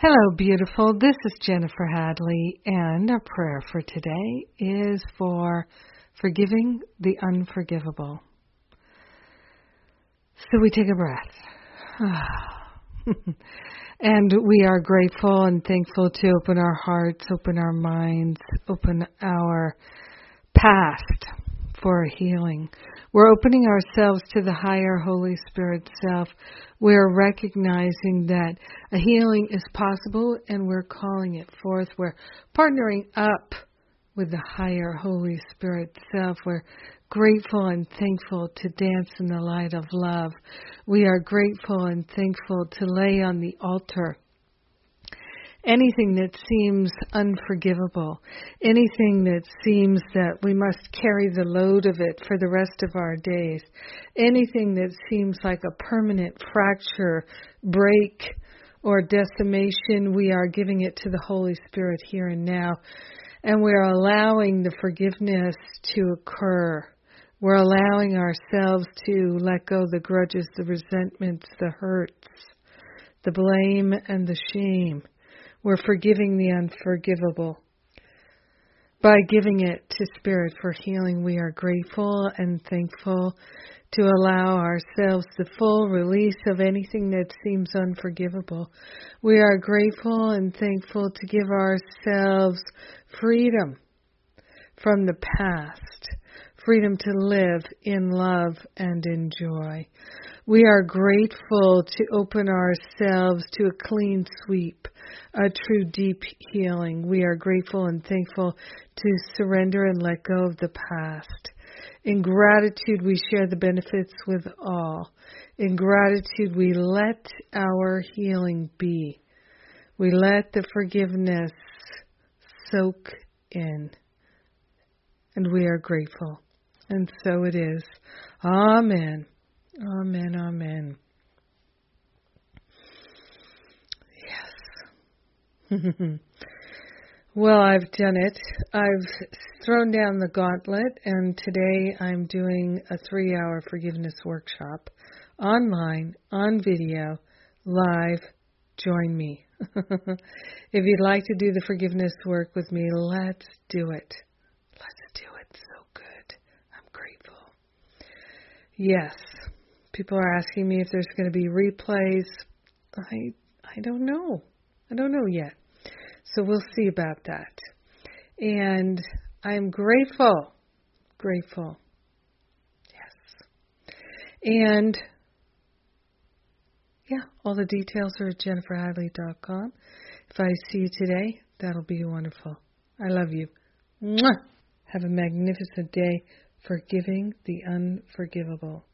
Hello, beautiful. This is Jennifer Hadley, and our prayer for today is for forgiving the unforgivable. So we take a breath. and we are grateful and thankful to open our hearts, open our minds, open our past for healing. We're opening ourselves to the higher Holy Spirit self. We're recognizing that a healing is possible and we're calling it forth. We're partnering up with the higher Holy Spirit self. We're grateful and thankful to dance in the light of love. We are grateful and thankful to lay on the altar anything that seems unforgivable, anything that seems that we must carry the load of it for the rest of our days, anything that seems like a permanent fracture, break, or decimation, we are giving it to the Holy Spirit here and now. And we're allowing the forgiveness to occur. We're allowing ourselves to let go the grudges, the resentments, the hurts, the blame, and the shame. We're forgiving the unforgivable. By giving it to Spirit for healing, we are grateful and thankful to allow ourselves the full release of anything that seems unforgivable. We are grateful and thankful to give ourselves freedom from the past, freedom to live in love and in joy. We are grateful to open ourselves to a clean sweep, a true deep healing. We are grateful and thankful to surrender and let go of the past. In gratitude, we share the benefits with all. In gratitude, we let our healing be. We let the forgiveness soak in. And we are grateful. And so it is. Amen. Amen, amen. Yes. well, I've done it. I've thrown down the gauntlet, and today I'm doing a three hour forgiveness workshop online, on video, live. Join me. if you'd like to do the forgiveness work with me, let's do it. Let's do it so good. I'm grateful. Yes, People are asking me if there's going to be replays. I I don't know. I don't know yet. So we'll see about that. And I'm grateful. Grateful. Yes. And yeah, all the details are at jenniferhadley.com. If I see you today, that'll be wonderful. I love you. Mwah! Have a magnificent day, forgiving the unforgivable.